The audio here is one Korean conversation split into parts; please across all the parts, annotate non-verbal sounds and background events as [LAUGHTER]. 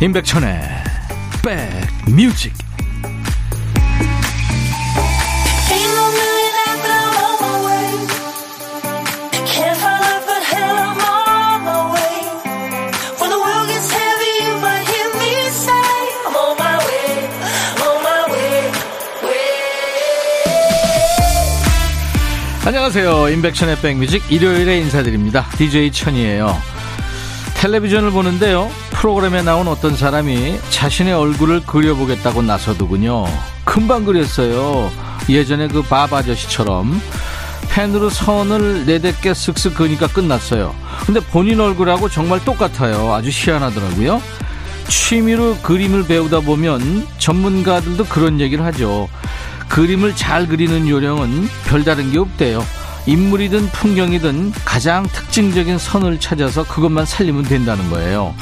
임백천의 백뮤직. 안녕하세요. 임백천의 백뮤직 일요일에 인사드립니다. DJ 천이에요. 텔레비전을 보는데요 프로그램에 나온 어떤 사람이 자신의 얼굴을 그려보겠다고 나서더군요. 금방 그렸어요. 예전에 그 밥 아저씨처럼 펜으로 선을 네댓 개 쓱쓱 그니까 끝났어요. 근데 본인 얼굴하고 정말 똑같아요. 아주 희한하더라고요. 취미로 그림을 배우다 보면 전문가들도 그런 얘기를 하죠. 그림을 잘 그리는 요령은 별다른 게 없대요. 인물이든 풍경이든 가장 특징적인 선을 찾아서 그것만 살리면 된다는 거예요.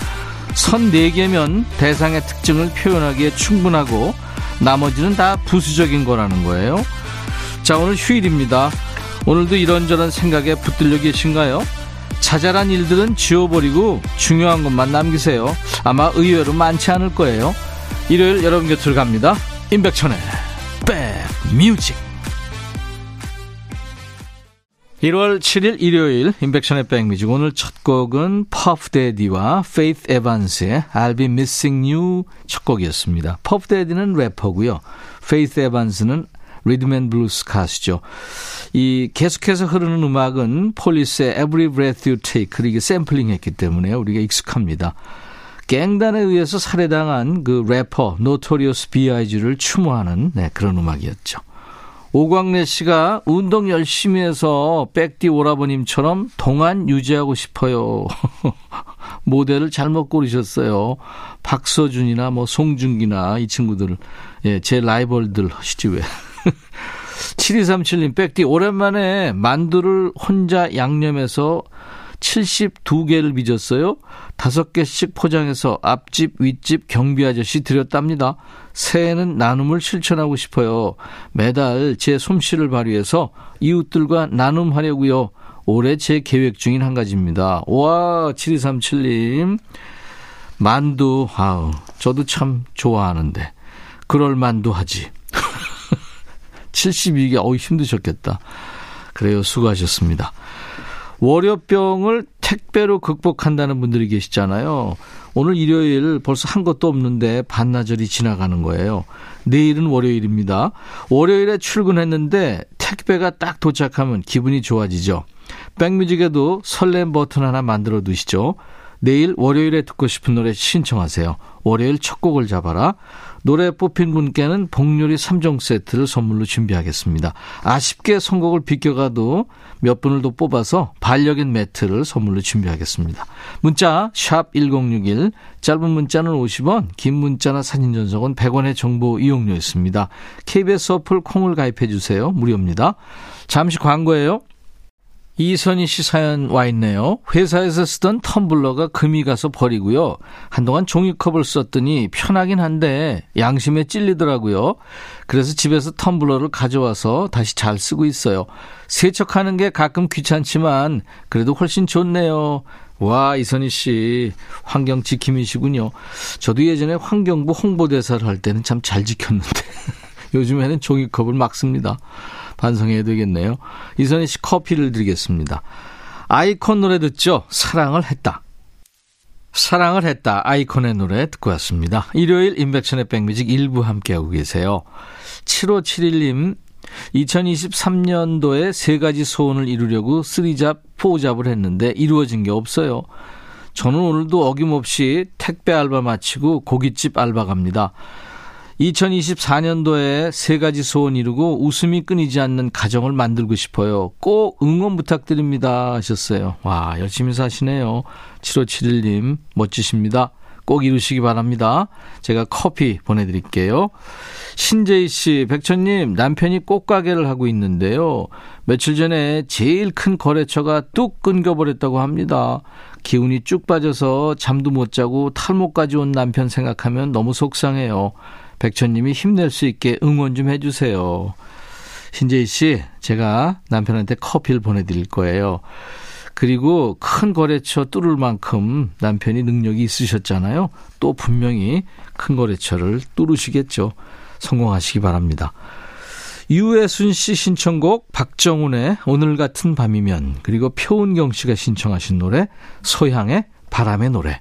선 4개면 대상의 특징을 표현하기에 충분하고 나머지는 다 부수적인 거라는 거예요. 자, 오늘 휴일입니다. 오늘도 이런저런 생각에 붙들려 계신가요? 자잘한 일들은 지워버리고 중요한 것만 남기세요. 아마 의외로 많지 않을 거예요. 일요일 여러분 곁을 갑니다. 임백천의 백뮤직 1월 7일 일요일 임백천의 백뮤직 오늘 첫 곡은 퍼프대디와 페이스 에반스의 I'll Be Missing You 첫 곡이었습니다. 퍼프대디는 래퍼고요. 페이스 에반스는 리듬 앤 블루스 가수죠. 이 계속해서 흐르는 음악은 폴리스의 Every Breath You Take 이게 샘플링했기 때문에 우리가 익숙합니다. 갱단에 의해서 살해당한 그 래퍼 노토리어스 B.I.G를 추모하는 네, 그런 음악이었죠. 오광래 씨가 운동 열심히 해서 백디 오라버님처럼 동안 유지하고 싶어요. [LAUGHS] 모델을 잘못 고르셨어요. 박서준이나 뭐 송중기나 이 친구들, 예, 제 라이벌들 하시지 왜. [LAUGHS] 7237님, 백디 오랜만에 만두를 혼자 양념해서 72개를 빚었어요. 5개씩 포장해서 앞집, 윗집 경비 아저씨 드렸답니다. 새해는 나눔을 실천하고 싶어요. 매달 제 솜씨를 발휘해서 이웃들과 나눔하려고요. 올해 제 계획 중인 한 가지입니다. 와, 7237님. 만두, 아우, 저도 참 좋아하는데. 그럴 만두 하지. [LAUGHS] 72개, 어우, 힘드셨겠다. 그래요, 수고하셨습니다. 월요병을 택배로 극복한다는 분들이 계시잖아요. 오늘 일요일 벌써 한 것도 없는데 반나절이 지나가는 거예요. 내일은 월요일입니다. 월요일에 출근했는데 택배가 딱 도착하면 기분이 좋아지죠. 백뮤직에도 설렘 버튼 하나 만들어 두시죠. 내일 월요일에 듣고 싶은 노래 신청하세요. 월요일 첫 곡을 잡아라. 노래 뽑힌 분께는 복요리 3종 세트를 선물로 준비하겠습니다. 아쉽게 선곡을 비껴가도 몇 분을 더 뽑아서 반려견 매트를 선물로 준비하겠습니다. 문자 1061, 짧은 문자는 50원, 긴 문자나 사진 전송은 100원의 정보 이용료 있습니다. KBS 어플 콩을 가입해 주세요. 무료입니다. 잠시 광고예요. 이선희 씨 사연 와 있네요. 회사에서 쓰던 텀블러가 금이 가서 버리고요. 한동안 종이컵을 썼더니 편하긴 한데 양심에 찔리더라고요. 그래서 집에서 텀블러를 가져와서 다시 잘 쓰고 있어요. 세척하는 게 가끔 귀찮지만 그래도 훨씬 좋네요. 와, 이선희 씨, 환경 지킴이시군요. 저도 예전에 환경부 홍보대사를 할 때는 참 잘 지켰는데, [LAUGHS] 요즘에는 종이컵을 막 씁니다. 반성해야 되겠네요. 이선희 씨 커피를 드리겠습니다. 아이콘 노래 듣죠? 사랑을 했다. 사랑을 했다. 아이콘의 노래 듣고 왔습니다. 일요일 인백션의 백뮤직 일부 함께하고 계세요. 7571님, 2023년도에 세 가지 소원을 이루려고 쓰리잡, 포잡을 했는데 이루어진 게 없어요. 저는 오늘도 어김없이 택배 알바 마치고 고깃집 알바 갑니다. 2024년도에 세 가지 소원 이루고 웃음이 끊이지 않는 가정을 만들고 싶어요. 꼭 응원 부탁드립니다. 하셨어요. 와, 열심히 사시네요. 7571님, 멋지십니다. 꼭 이루시기 바랍니다. 제가 커피 보내드릴게요. 신재희 씨, 백천님, 남편이 꽃가게를 하고 있는데요. 며칠 전에 제일 큰 거래처가 뚝 끊겨버렸다고 합니다. 기운이 쭉 빠져서 잠도 못 자고 탈모까지 온 남편 생각하면 너무 속상해요. 백천님이 힘낼 수 있게 응원 좀 해주세요. 신재희 씨, 제가 남편한테 커피를 보내드릴 거예요. 그리고 큰 거래처 뚫을 만큼 남편이 능력이 있으셨잖아요. 또 분명히 큰 거래처를 뚫으시겠죠. 성공하시기 바랍니다. 유해순 씨 신청곡 박정훈의 오늘 같은 밤이면 그리고 표은경 씨가 신청하신 노래 소향의 바람의 노래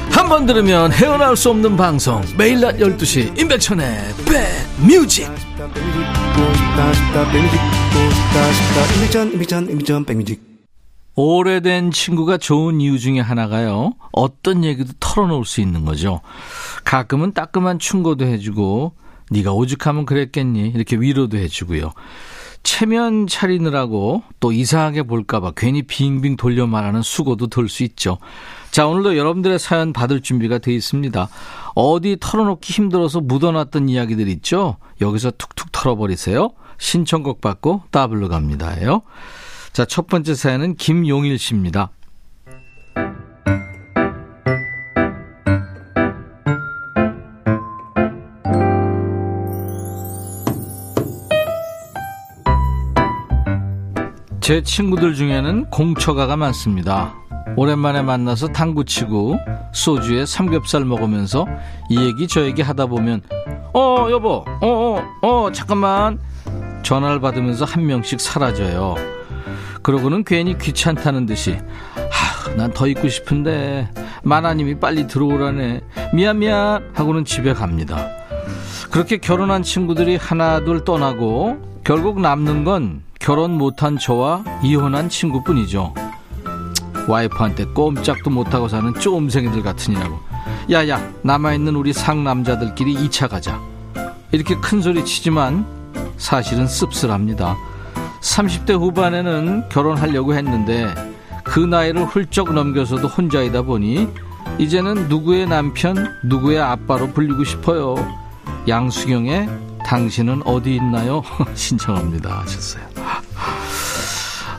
한 번 들으면 헤어나올 수 없는 방송 매일 낮 12시 임백천의 백뮤직 오래된 친구가 좋은 이유 중에 하나가요. 어떤 얘기도 털어놓을 수 있는 거죠. 가끔은 따끔한 충고도 해주고 네가 오죽하면 그랬겠니 이렇게 위로도 해주고요. 체면 차리느라고 또 이상하게 볼까봐 괜히 빙빙 돌려 말하는 수고도 덜 수 있죠. 자, 오늘도 여러분들의 사연 받을 준비가 돼 있습니다. 어디 털어놓기 힘들어서 묻어놨던 이야기들 있죠? 여기서 툭툭 털어버리세요. 신청곡 받고 따블로 갑니다예요. 자, 첫 번째 사연은 김용일 씨입니다. 제 친구들 중에는 공처가가 많습니다. 오랜만에 만나서 당구 치고 소주에 삼겹살 먹으면서 이 얘기 저 얘기 하다 보면 어 여보 어어어 어, 어, 잠깐만 전화를 받으면서 한 명씩 사라져요. 그러고는 괜히 귀찮다는 듯이 난더 있고 싶은데 마나님이 빨리 들어오라네 미안 미안 하고는 집에 갑니다. 그렇게 결혼한 친구들이 하나둘 떠나고 결국 남는 건 결혼 못한 저와 이혼한 친구뿐이죠. 와이프한테 꼼짝도 못하고 사는 쪼음생이들 같으냐고. 야야, 남아있는 우리 상남자들끼리 2차 가자. 이렇게 큰 소리 치지만 사실은 씁쓸합니다. 30대 후반에는 결혼하려고 했는데 그 나이를 훌쩍 넘겨서도 혼자이다 보니 이제는 누구의 남편, 누구의 아빠로 불리고 싶어요. 양수경의 당신은 어디 있나요? [LAUGHS] 신청합니다. 하셨어요.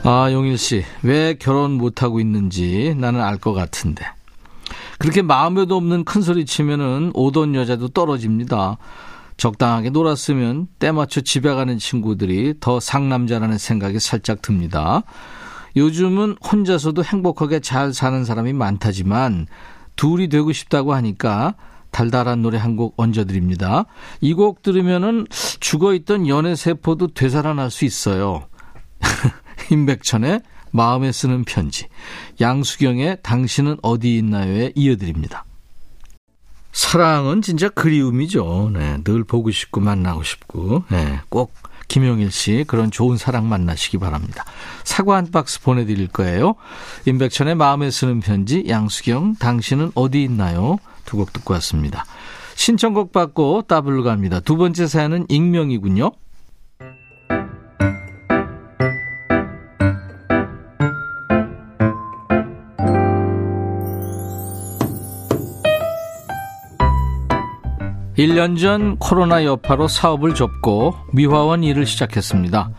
아, 용일 씨, 왜 결혼 못하고 있는지 나는 알 것 같은데. 그렇게 마음에도 없는 큰 소리 치면은 오던 여자도 떨어집니다. 적당하게 놀았으면 때 맞춰 집에 가는 친구들이 더 상남자라는 생각이 살짝 듭니다. 요즘은 혼자서도 행복하게 잘 사는 사람이 많다지만 둘이 되고 싶다고 하니까 달달한 노래 한 곡 얹어드립니다. 이 곡 들으면은 죽어있던 연애 세포도 되살아날 수 있어요. [LAUGHS] 임백천의 마음에 쓰는 편지, 양수경의 당신은 어디 있나요에 이어드립니다. 사랑은 진짜 그리움이죠. 네, 늘 보고 싶고 만나고 싶고, 네, 꼭 김용일 씨 그런 좋은 사랑 만나시기 바랍니다. 사과 한 박스 보내드릴 거예요. 임백천의 마음에 쓰는 편지, 양수경, 당신은 어디 있나요? 두 곡 듣고 왔습니다. 신청곡 받고 따블로 갑니다. 두 번째 사연은 익명이군요. 1년 전 코로나 여파로 사업을 접고 미화원 일을 시작했습니다.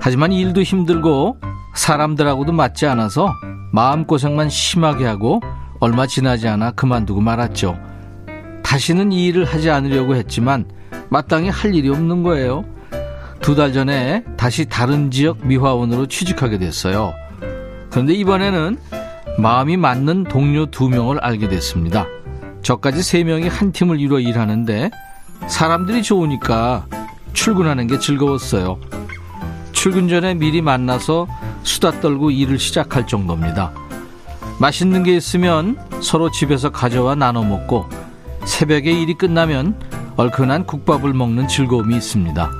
하지만 일도 힘들고 사람들하고도 맞지 않아서 마음고생만 심하게 하고 얼마 지나지 않아 그만두고 말았죠. 다시는 이 일을 하지 않으려고 했지만 마땅히 할 일이 없는 거예요. 두 달 전에 다시 다른 지역 미화원으로 취직하게 됐어요. 그런데 이번에는 마음이 맞는 동료 두 명을 알게 됐습니다. 저까지 세 명이 한 팀을 이루어 일하는데 사람들이 좋으니까 출근하는 게 즐거웠어요. 출근 전에 미리 만나서 수다 떨고 일을 시작할 정도입니다. 맛있는 게 있으면 서로 집에서 가져와 나눠 먹고 새벽에 일이 끝나면 얼큰한 국밥을 먹는 즐거움이 있습니다.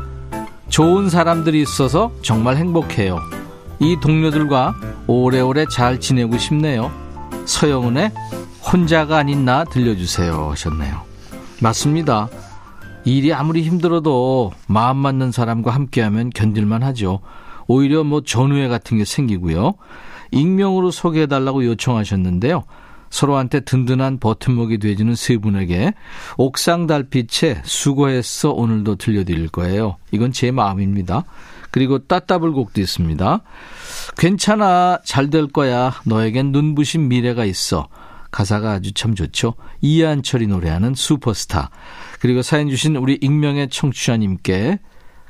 좋은 사람들이 있어서 정말 행복해요. 이 동료들과 오래오래 잘 지내고 싶네요. 서영은의 혼자가 아닌 나 들려주세요 하셨네요. 맞습니다. 일이 아무리 힘들어도 마음 맞는 사람과 함께하면 견딜만 하죠. 오히려 뭐 전우회 같은 게 생기고요. 익명으로 소개해달라고 요청하셨는데요. 서로한테 든든한 버팀목이 되어주는 세 분에게 옥상 달빛에 수고했어 오늘도 들려드릴 거예요. 이건 제 마음입니다. 그리고 따따블 곡도 있습니다. 괜찮아 잘 될 거야 너에겐 눈부신 미래가 있어 가사가 아주 참 좋죠. 이한철이 노래하는 슈퍼스타 그리고 사연 주신 우리 익명의 청취자님께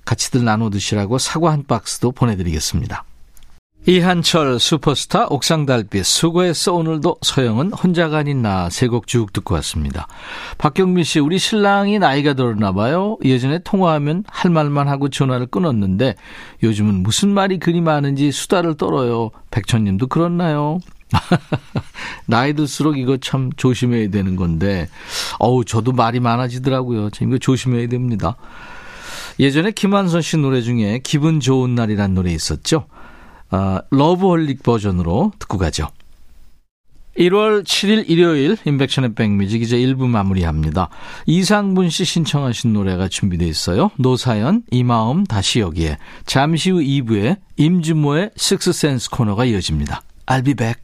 같이들 나눠 드시라고 사과 한 박스도 보내드리겠습니다. 이한철 슈퍼스타 옥상달빛 수고했어 오늘도 소영은 혼자가 아닌 나 세 곡 쭉 듣고 왔습니다. 박경민 씨 우리 신랑이 나이가 들었나 봐요. 예전에 통화하면 할 말만 하고 전화를 끊었는데 요즘은 무슨 말이 그리 많은지 수다를 떨어요. 백천님도 그렇나요? [LAUGHS] 나이 들수록 이거 참 조심해야 되는 건데 어우 저도 말이 많아지더라고요. 이거 조심해야 됩니다. 예전에 김완선 씨 노래 중에 기분 좋은 날이란 노래 있었죠. 아, 러브홀릭 버전으로 듣고 가죠. 1월 7일 일요일 임백천의 백뮤직 이제 1부 마무리합니다. 이상분 씨 신청하신 노래가 준비되어 있어요. 노사연 이 마음 다시 여기에 잠시 후 2부에 임준모의 식스센스 코너가 이어집니다. I'll be back.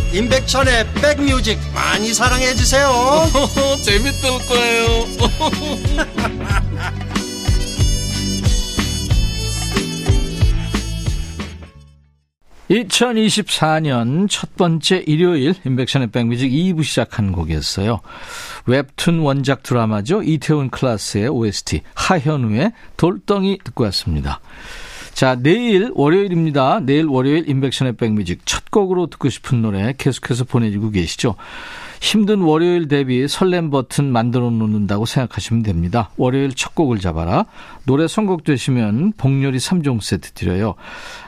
임백천의 백뮤직 많이 사랑해 주세요 [LAUGHS] 재밌을 거예요 [LAUGHS] 2024년 첫 번째 일요일 인백션의 백뮤직 2부 시작한 곡이었어요. 웹툰 원작 드라마죠. 이태원 클라스의 OST 하현우의 돌덩이 듣고 왔습니다. 자, 내일 월요일입니다. 내일 월요일 인백션의 백뮤직 첫 곡으로 듣고 싶은 노래 계속해서 보내주고 계시죠. 힘든 월요일 대비 설렘 버튼 만들어 놓는다고 생각하시면 됩니다. 월요일 첫 곡을 잡아라. 노래 선곡되시면 복요리 3종 세트 드려요.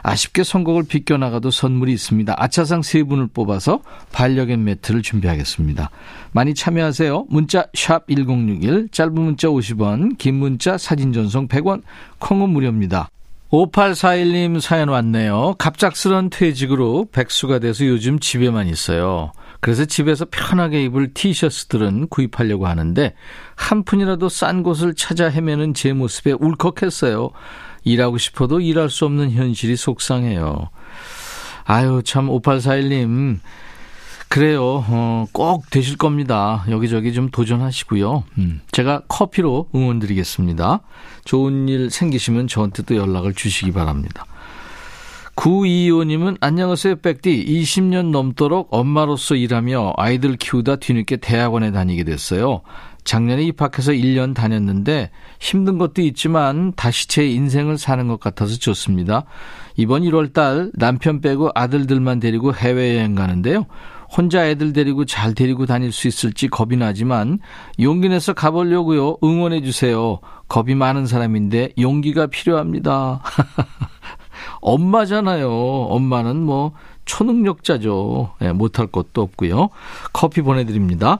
아쉽게 선곡을 비껴나가도 선물이 있습니다. 아차상 3분을 뽑아서 반려견 매트를 준비하겠습니다. 많이 참여하세요. 문자 1061, 짧은 문자 50원, 긴 문자 사진 전송 100원, 콩은 무료입니다. 5841님 사연 왔네요. 갑작스런 퇴직으로 백수가 돼서 요즘 집에만 있어요. 그래서 집에서 편하게 입을 티셔츠들은 구입하려고 하는데 한 푼이라도 싼 곳을 찾아 헤매는 제 모습에 울컥했어요. 일하고 싶어도 일할 수 없는 현실이 속상해요. 아유, 참, 5841님. 그래요. 어, 꼭 되실 겁니다. 여기저기 좀 도전하시고요. 음, 제가 커피로 응원 드리겠습니다. 좋은 일 생기시면 저한테 또 연락을 주시기 바랍니다. 925님은 안녕하세요 백디 20년 넘도록 엄마로서 일하며 아이들 키우다 뒤늦게 대학원에 다니게 됐어요. 작년에 입학해서 1년 다녔는데 힘든 것도 있지만 다시 제 인생을 사는 것 같아서 좋습니다. 이번 1월 달 남편 빼고 아들들만 데리고 해외여행 가는데요. 혼자 애들 데리고 잘 데리고 다닐 수 있을지 겁이 나지만 용기 내서 가보려고요. 응원해 주세요. 겁이 많은 사람인데 용기가 필요합니다. [LAUGHS] 엄마잖아요. 엄마는 뭐 초능력자죠. 네, 못할 것도 없고요. 커피 보내드립니다.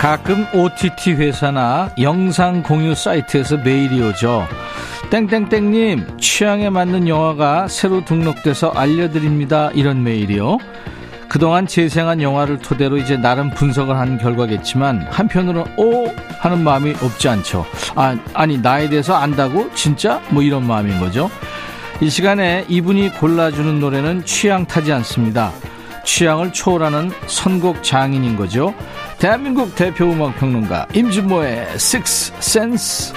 가끔 OTT 회사나 영상 공유 사이트에서 메일이 오죠. 땡땡땡님, 취향에 맞는 영화가 새로 등록돼서 알려드립니다. 이런 메일이요. 그동안 재생한 영화를 토대로 이제 나름 분석을 한 결과겠지만 한편으로는 오 하는 마음이 없지 않죠. 아, 아니 나에 대해서 안다고 진짜 뭐 이런 마음인 거죠. 이 시간에 이분이 골라주는 노래는 취향 타지 않습니다. 취향을 초월하는 선곡 장인인 거죠. 대한민국 대표 음악 평론가 임진모의 Six Sense.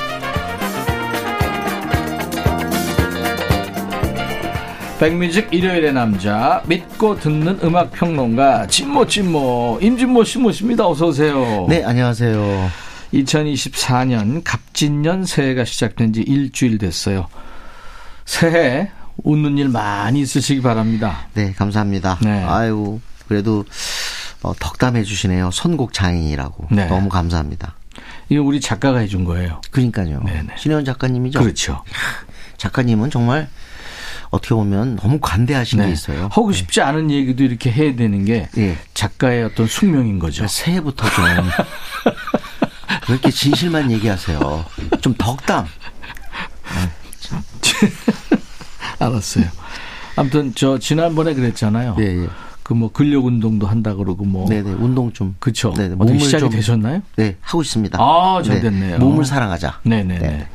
백뮤직 일요일의 남자 믿고 듣는 음악 평론가 진모 진모 임진모 씨 모십니다. 어서 오세요. 네, 안녕하세요. 2024년 갑진년 새해가 시작된 지 일주일 됐어요. 새해 웃는 일 많이 있으시기 바랍니다. 네, 감사합니다. 네. 아유, 그래도 어, 덕담해 주시네요. 선곡 장인이라고. 네. 너무 감사합니다. 이거 우리 작가가 해준 거예요. 그러니까요. 네네. 신혜원 작가님이죠. 그렇죠. 작가님은 정말 어떻게 보면 너무 관대하신 게 있어요. 하고 싶지 않은 얘기도 이렇게 해야 되는 게 예. 작가의 어떤 숙명인 거죠. 자, 새해부터 좀 그렇게 진실만 얘기하세요. 좀 덕담. [LAUGHS] 알았어요. 아무튼 저 지난번에 그랬잖아요. 예, 예. 그 뭐 근력 운동도 한다 그러고 뭐 네네, 운동 좀. 그쵸. 네네, 어떻게 몸을 시작이 좀- 되셨나요? 네, 하고 있습니다. 아, 잘 네, 됐네요. 몸을 사랑하자. 네네네. 네.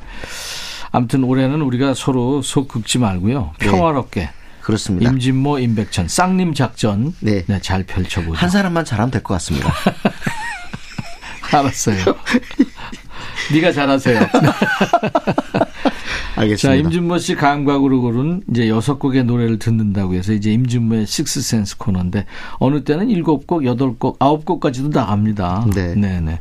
아무튼 올해는 우리가 서로 속 긁지 말고요. 네. 평화롭게 그렇습니다. 임진모, 임백천 쌍님 작전 네. 네, 잘 펼쳐보죠. 한 사람만 잘하면 될 것 같습니다. [LAUGHS] 알았어요. 네가 잘하세요. [LAUGHS] 알겠습니다. 자, 임진모 씨 감각으로 고른 이제 여섯 곡의 노래를 듣는다고 해서 이제 임진모의 식스센스 코너인데 어느 때는 일곱 곡, 여덟 곡, 아홉 곡까지도 나갑니다. 네. 네네.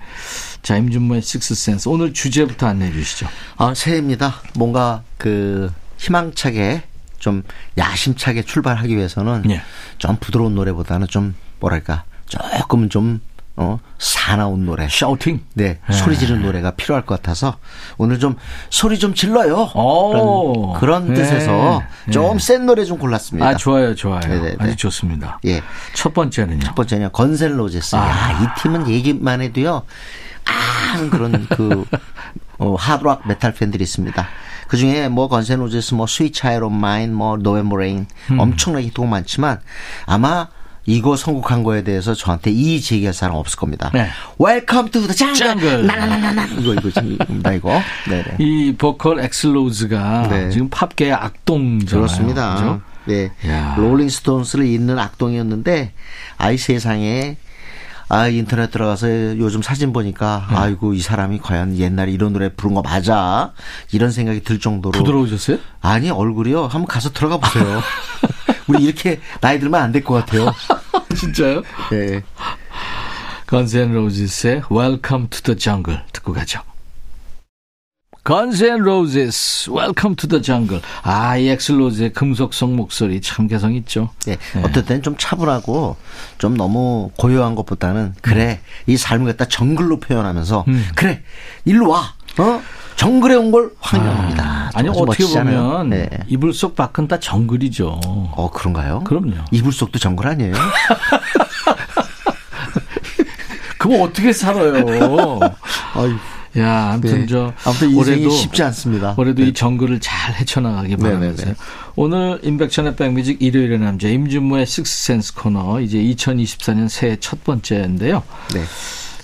자, 임진모의 식스센스 오늘 주제부터 안내해 주시죠. 아, 새해입니다. 뭔가 그 희망차게 좀 야심차게 출발하기 위해서는 예. 좀 부드러운 노래보다는 좀 뭐랄까 조금은 좀 어, 사나운 노래. 샤우팅. 네, 예. 소리 지르는 노래가 필요할 것 같아서 오늘 좀 소리 좀 질러요. 오. 그런, 그런 예. 뜻에서 예. 좀 센 노래 좀 골랐습니다. 아, 좋아요, 좋아요. 네네네. 아주 좋습니다. 예. 첫 번째는요. 첫 번째는 Guns N' Roses. 아. 야, 이 팀은 얘기만 해도요. 아, 그런 그 어, 하드락 메탈 팬들이 있습니다. 그 중에 뭐 Guns N' Roses, 뭐 Sweet Child O' Mine, 뭐 November Rain 음. 엄청나게 히트곡 많지만 아마 이거 선곡한 거에 대해서 저한테 이의 제기할 사람 없을 겁니다. 네. Welcome to the jungle. Jungle. 나나나나나 이거 이거 지금다 이거. 네네. 이 보컬 엑슬로즈가 네. 지금 팝계의 악동잖아요. 그렇습니다. 그죠? 네. 야. 롤링스톤스를 잇는 악동이었는데 아이 세상에 아 인터넷 들어가서 요즘 사진 보니까 네. 아이고 이 사람이 과연 옛날에 이런 노래 부른 거 맞아 이런 생각이 들 정도로 부드러우셨어요? 아니 얼굴이요 한번 가서 들어가 보세요. [LAUGHS] 우리 이렇게 나이 들면 안 될 것 같아요. [LAUGHS] 진짜요? 네. Guns N' Roses의 Welcome to the Jungle 듣고 가죠. Guns N' Roses, Welcome to the Jungle. 아, 이 엑슬로즈의 금속성 목소리 참 개성 있죠. 네. 어떨 땐좀 차분하고 좀 너무 고요한 것보다는 그래 이 삶을 갖다 정글로 표현하면서 음. 그래 일로 와 어? 정글에 온 걸 환영합니다. 아, 아니 어떻게 멋지잖아요. 보면 네. 이불 속 밖은 다 정글이죠. 어 그런가요? 그럼요. 이불 속도 정글 아니에요? [LAUGHS] 그거 어떻게 살아요? [LAUGHS] 아유, 야, 아무튼 네. 저 아무튼 인생이 올해도 쉽지 않습니다. 올해도 네. 이 정글을 잘 헤쳐나가기 네, 바라면서요. 네, 네. 오늘 임백천의 백뮤직 일요일의 남자 임준무의 식스센스 코너 이제 2024년 새해 첫 번째인데요. 네.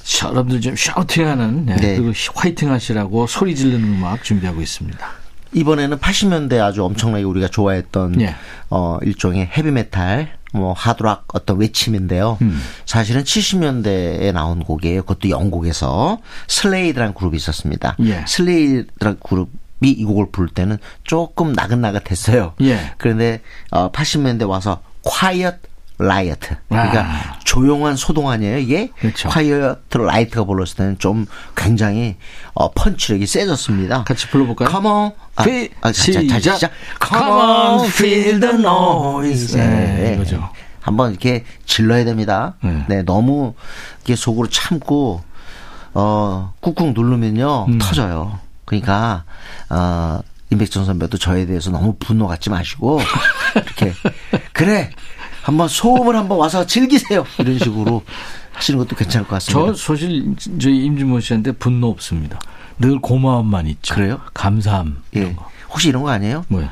자, 여러분들 좀 샤우팅하는 네, 네. 그리고 화이팅 하시라고 소리 지르는 음악 준비하고 있습니다. 이번에는 80년대 아주 엄청나게 우리가 좋아했던 예. 어 일종의 헤비메탈 뭐 하드락 어떤 외침인데요. 음. 사실은 70년대에 나온 곡이에요. 그것도 영국에서 Slade라는 그룹이 있었습니다. 예. Slade라는 그룹이 이 곡을 부를 때는 조금 나긋나긋했어요. 예. 그런데 어 80년대 와서 Quiet Riot. 그러니까 아. 조용한 소동 아니에요, 이게? 그렇죠. Quiet Riot이 불렀을 때는 좀 굉장히 어, 펀치력이 세졌습니다. 같이 불러볼까요? Come on. 아, 피- 아, 자, 자, 자, 시작. 시작. Come on, feel the noise. 네, 이거죠. 한번 이렇게 질러야 됩니다. 네. 네. 너무 이렇게 속으로 참고 어 꾹꾹 누르면요 음. 터져요. 그러니까 어 임백천 선배도 저에 대해서 너무 분노 갖지 마시고 [LAUGHS] 이렇게 그래 한번 소음을 한번 와서 즐기세요 이런 식으로 하시는 것도 괜찮을 것 같습니다. 저 사실 저희 임진모 씨한테 분노 없습니다. 늘 고마움만 있죠. 그래요? 감사함 예. 거. 혹시 이런 거 아니에요? 뭐요?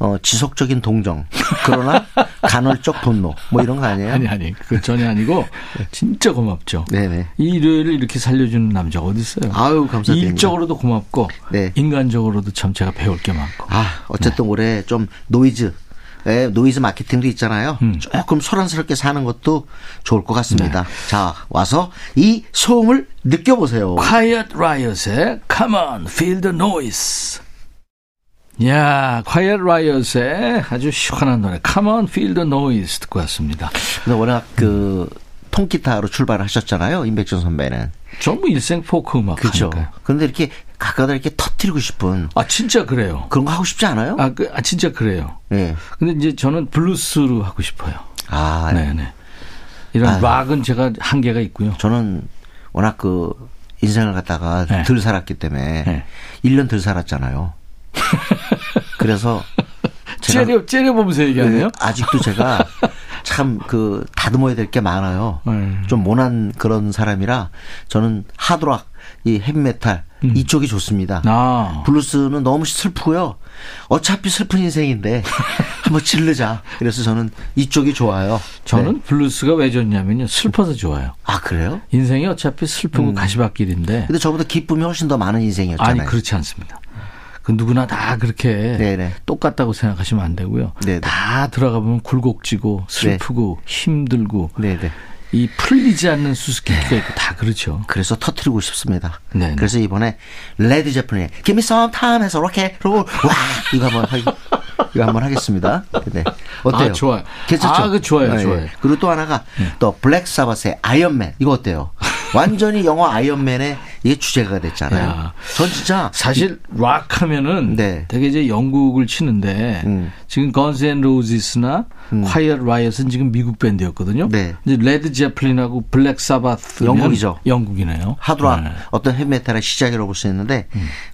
어, 지속적인 동정. 그러나 간헐적 분노. 뭐 이런 거 아니에요? 아니 아니 그 전혀 아니고 진짜 고맙죠. 네네. 이 일요일을 이렇게 살려주는 남자가 어디 있어요? 아유, 감사드립니다. 일적으로도 고맙고 네. 인간적으로도 참 제가 배울 게 많고. 아, 어쨌든 올해 좀 노이즈, 예, 노이즈 마케팅도 있잖아요. 음. 조금 소란스럽게 사는 것도 좋을 것 같습니다. 네. 자, 와서 이 소음을 느껴보세요. Quiet Riot의 Come on, Feel the Noise. 야, Quiet Riot의 아주 시원한 노래 Come on, Feel the Noise 듣고 왔습니다. 근데 워낙 그, 통기타로 출발하셨잖아요. 임백준 선배는. 전부 일생 포크 음악 그렇죠. 그런데 이렇게 가끔가다 이렇게 터트리고 싶은 아 진짜 그래요. 그런 거 하고 싶지 않아요? 아, 그, 아 진짜 그래요. 예. 근데 이제 저는 블루스로 하고 싶어요. 아, 네 네. 이런 아유. 락은 제가 한계가 있고요. 저는 워낙 그 인생을 갖다가 네. 덜 살았기 때문에 네. 1년 덜 살았잖아요. 그래서 [LAUGHS] 째려 째려 보면서 얘기하네요. 네, 아직도 제가 [LAUGHS] 참 그 다듬어야 될 게 많아요. 네. 좀 모난 그런 사람이라 저는 하드락, 이 헤비메탈 이쪽이 좋습니다. 음. 아, 블루스는 너무 슬프고요. 어차피 슬픈 인생인데 [LAUGHS] 한번 질르자. 그래서 저는 이쪽이 좋아요. 저는 네. 블루스가 왜 좋냐면요. 슬퍼서 좋아요. 아 그래요? 인생이 어차피 슬프고 가시밭길인데 근데 저보다 기쁨이 훨씬 더 많은 인생이었잖아요. 아니 그렇지 않습니다. 그 누구나 다 그렇게 네네. 똑같다고 생각하시면 안 되고요. 네네. 다 들어가 보면 굴곡지고 슬프고 힘들고 네네. 이 풀리지 않는 수수께끼가 있고 다 그렇죠. 그래서 터트리고 싶습니다. 네네. 그래서 이번에 Led Zeppelin의 Give me some time 해서 이렇게 와 이거 한번 하 이거 한번 하겠습니다. 네. 어때요? 아, 좋아요. 괜찮죠? 아, 그 좋아요, 네. 좋아요. 그리고 또 하나가 또 Black Sabbath의 Iron Man 이거 어때요? 완전히 영화 Iron Man의 이게 주제가 됐잖아요. 야. 전 진짜 사실 락 하면은 네. 되게 이제 영국을 치는데 음. 지금 Guns N' Roses나 Quiet Riot은 지금 미국 밴드였거든요. 네. 이제 Led Zeppelin하고 Black Sabbath 영국이죠. 영국이네요. 하드락 네. 어떤 헤비메탈의 시작이라고 볼 수 있는데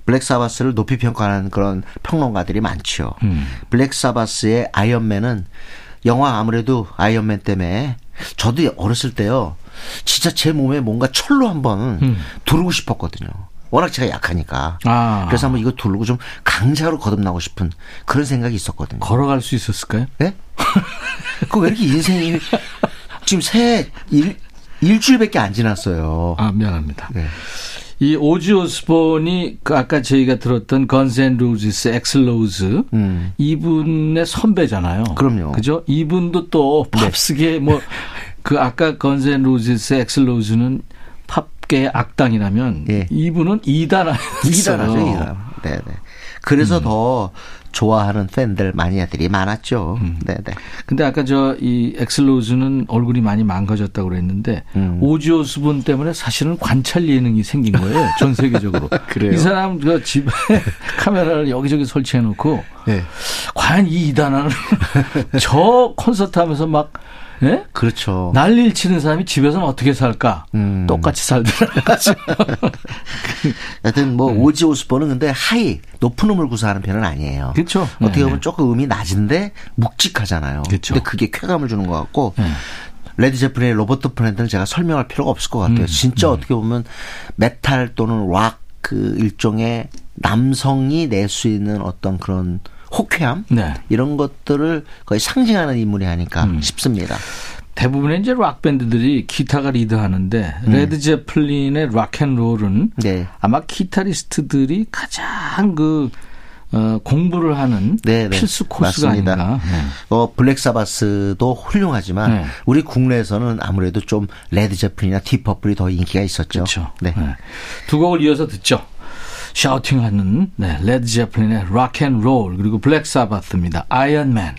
Black Sabbath를 높이 평가하는 그런 평론가들이 많지요. 음. Black Sabbath의 Iron Man은 영화 아무래도 Iron Man 때문에 저도 어렸을 때요. 진짜 제 몸에 뭔가 철로 한번 음. 두르고 싶었거든요. 워낙 제가 약하니까. 아. 그래서 한번 이거 두르고 좀 강자로 거듭나고 싶은 그런 생각이 있었거든요. 걸어갈 수 있었을까요? [LAUGHS] 예? 그 왜 이렇게 인생이 지금 새 일, 일주일밖에 안 지났어요. 아 미안합니다. 네. 이 Ozzy Osbourne이 그 아까 저희가 들었던 Guns N' Roses Axl Rose 음. 이분의 선배잖아요. 그럼요. 그죠? 이분도 또 팝스계 뭐 [LAUGHS] 그 아까 Guns N' Roses Axl Rose는 팝계의 악당이라면 예. 이분은 이단아 이단하죠, 이단. 네네. 그래서 더 좋아하는 팬들 마니아들이 많았죠. 네네. 근데 아까 저 이 Axl Rose는 얼굴이 많이 망가졌다고 그랬는데 음. Ozzy Osbourne 때문에 사실은 관찰 예능이 생긴 거예요. [LAUGHS] 전 세계적으로. 이 사람 그 집에 [LAUGHS] 카메라를 여기저기 설치해 놓고 네. 과연 이 이단아는 [LAUGHS] 저 콘서트 하면서 막 예? 그렇죠. 난리를 치는 사람이 집에서는 어떻게 살까? 음. 똑같이 살더라고요. [LAUGHS] 하여튼 뭐 Ozzy Osbourne은 근데 high 높은 음을 구사하는 편은 아니에요. 그렇죠. 어떻게 네, 보면 네. 조금 음이 낮은데 묵직하잖아요. 그렇죠. 근데 그게 쾌감을 주는 것 같고 네. Led Zeppelin의 Robert Plant는 제가 설명할 필요가 없을 것 같아요. 음, 진짜 어떻게 보면 메탈 또는 락 그 일종의 남성이 낼 수 있는 어떤 그런 호쾌함 네. 이런 것들을 거의 상징하는 인물이 아닐까 음. 싶습니다. 대부분의 이제 락 밴드들이 기타가 리드하는데 레드 제플린의 락앤롤은 네. 아마 기타리스트들이 가장 그 어, 공부를 하는 네, 네. 필수 코스가 맞습니다. 아닌가. 네. 어, Black Sabbath도 훌륭하지만 네. 우리 국내에서는 아무래도 좀 Led Zeppelin이나 Deep Purple이 더 인기가 있었죠. 그렇죠. 네. 네. 두 곡을 이어서 듣죠. shouting하는 네, 레드 제플린의 Rock and Roll 그리고 블랙 사바스입니다. Iron Man.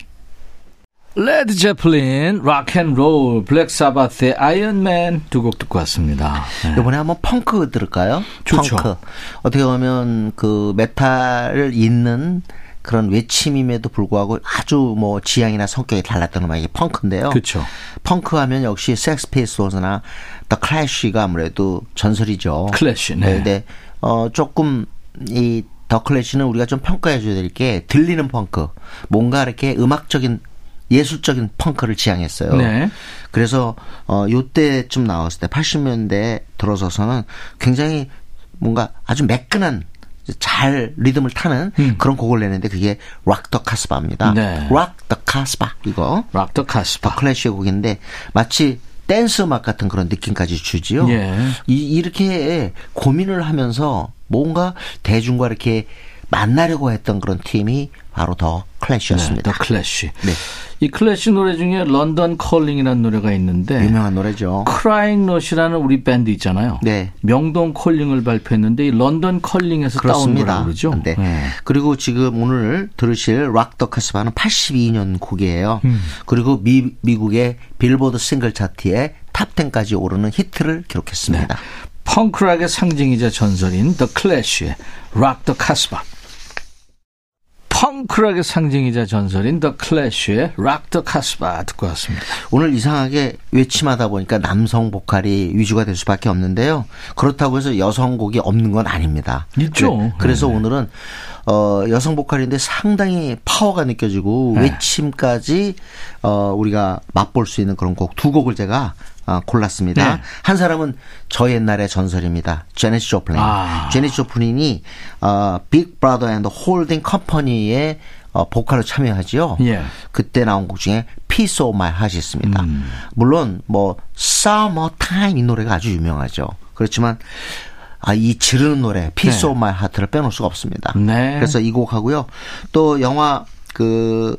레드 제플린, Rock and Roll, 블랙 사바스의 Iron Man 두 곡 듣고 왔습니다. 네. 이번에 한번 펑크 들을까요? 좋죠. 펑크. 어떻게 보면 그 메탈을 잇는 그런 외침임에도 불구하고 아주 뭐 지향이나 성격이 달랐던 음악이 펑크인데요. 그쵸. 펑크 하면 역시 섹스피스토즈나 더 클래쉬가 아무래도 전설이죠. 클래시, 네. 네. 어 조금 이 더 클래쉬는 우리가 좀 평가해 줘야 될 게 들리는 펑크. 뭔가 이렇게 음악적인 예술적인 펑크를 지향했어요. 네. 그래서 어 요때쯤 나왔을 때 80년대 들어서서는 굉장히 뭔가 아주 매끈한 잘 리듬을 타는 그런 곡을 내는데 그게 Rock the Casbah입니다. 음. 네. Rock the Casbah 이거 Rock the Casbah. 더 클래시의 곡인데 마치 댄스 음악 같은 그런 느낌까지 주지요. 예. 이, 이렇게 고민을 하면서 뭔가 대중과 이렇게 만나려고 했던 그런 팀이 바로 더 클래시였습니다. 더 클래시. 네. 이 클래시 노래 중에 London Calling이라는 노래가 있는데 유명한 노래죠. 크라잉 넛이라는 우리 밴드 있잖아요. 네. 명동 Calling을 발표했는데 이 London Calling에서 따온 그렇습니다. 거라고 그러죠. 네. 네. 그리고 지금 오늘 들으실 Rock the Casbah는 82년 곡이에요. 음. 그리고 미, 미국의 빌보드 싱글 차트에 top 10까지 오르는 히트를 기록했습니다. 네. 펑크락의 상징이자 전설인 더 클래시의 Rock the Casbah. 펑크락의 상징이자 전설인 더 클래시의 Rock the Casbah 듣고 왔습니다. 오늘 이상하게 외침하다 보니까 남성 보컬이 위주가 될 수밖에 없는데요. 그렇다고 해서 여성 곡이 없는 건 아닙니다. 있죠. 그래, 서 네. 오늘은 어, 여성 보컬인데 상당히 파워가 느껴지고 네. 외침까지 어, 우리가 맛볼 수 있는 그런 곡 두 곡을 제가 어, 골랐습니다. 네. 한 사람은 저 옛날의 전설입니다. 제니스 조플린. 아. 제니스 조플린이 어, 빅 브라더 앤드 홀딩 컴퍼니의 어, 보컬로 참여하지요. 예. 그때 나온 곡 중에 Piece of My Heart이 있습니다. 음. 물론 뭐 Summertime 이 노래가 아주 유명하죠. 그렇지만 아, 이 지르는 노래 Piece 네. of My Heart를 빼놓을 수가 없습니다. 네. 그래서 이 곡하고요. 또 영화 그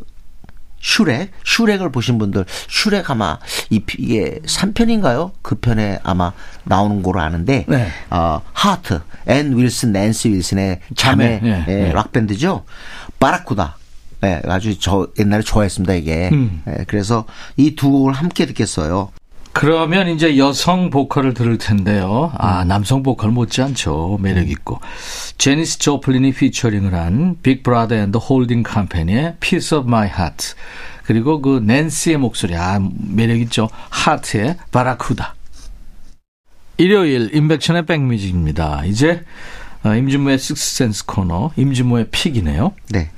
슈렉, 슈렉을 보신 분들, 슈렉 아마 이 피- 이게 3편인가요? 그 편에 아마 나오는 거로 아는데, 네. 어, 하트, 앤 윌슨, 낸시 윌슨의 자매, 자매, 예, 예, 예. 락밴드죠. 바라쿠다. 예, 아주 저 옛날에 좋아했습니다, 이게. 음. 예, 그래서 이 두 곡을 함께 듣겠어요. 그러면 이제 여성 보컬을 들을 텐데요. 아, 음. 남성 보컬 못지않죠. 매력 있고. 제니스 조플린이 피처링을 한 빅 브라더 앤드 홀딩 컴퍼니의 Piece of My Heart. 그리고 그 낸시의 목소리. 아, 매력 있죠. 하트의 바라쿠다. 일요일 인백션의 백뮤직입니다. 이제 어, 임진모의 식스센스 코너, 임진모의 픽이네요. 네.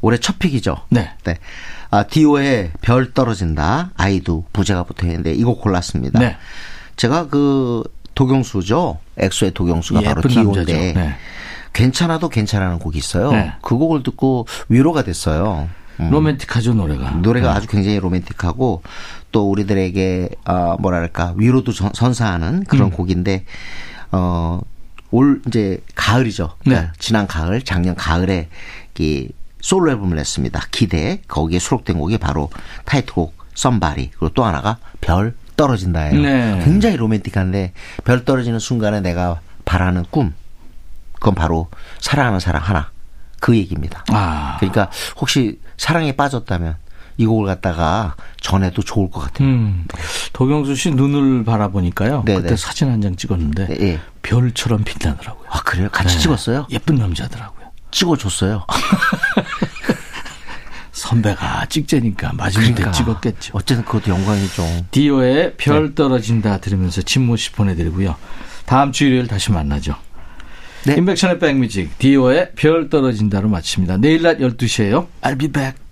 올해 첫 픽이죠. 네. 네. 아, 디오의 별 떨어진다. 아이도 부제가 붙어 있는데 이곡 골랐습니다. 네. 제가 그 도경수죠. 엑소의 도경수가 바로. 디오인데 네. 괜찮아도 괜찮아는 곡이 있어요. 네. 그 곡을 듣고 위로가 됐어요. 음. 로맨틱하죠, 노래가. 노래가 네. 아주 굉장히 로맨틱하고 또 우리들에게 어 뭐랄까 위로도 전- 선사하는 그런 음. 곡인데 어 올 이제 가을이죠. 그러니까 네. 지난 가을, 작년 가을에 이 솔로 앨범을 냈습니다. 기대 거기에 수록된 곡이 바로 타이틀곡 썸바리 그리고 또 하나가 별 떨어진다예요. 네. 굉장히 로맨틱한데 별 떨어지는 순간에 내가 바라는 꿈 그건 바로 사랑하는 사람 하나 그 얘기입니다. 아. 그러니까 혹시 사랑에 빠졌다면 이 곡을 갖다가 전해도 좋을 것 같아요. 음, 도경수 씨 눈을 바라보니까요. 네네. 그때 사진 한 장 찍었는데 네, 예. 별처럼 빛나더라고요. 아 그래요? 같이 네. 찍었어요? 예쁜 남자더라고요. 찍어줬어요. [LAUGHS] 선배가 찍자니까 마지막에 그러니까. 찍었겠죠. 어쨌든 그것도 영광이죠. 디오의 별 떨어진다 들으면서 진모씨 보내드리고요. 다음 주 일요일 다시 만나죠. 네. 인백션의 백뮤직 디오의 별 떨어진다로 마칩니다. 내일 낮 12시에요. I'll be back.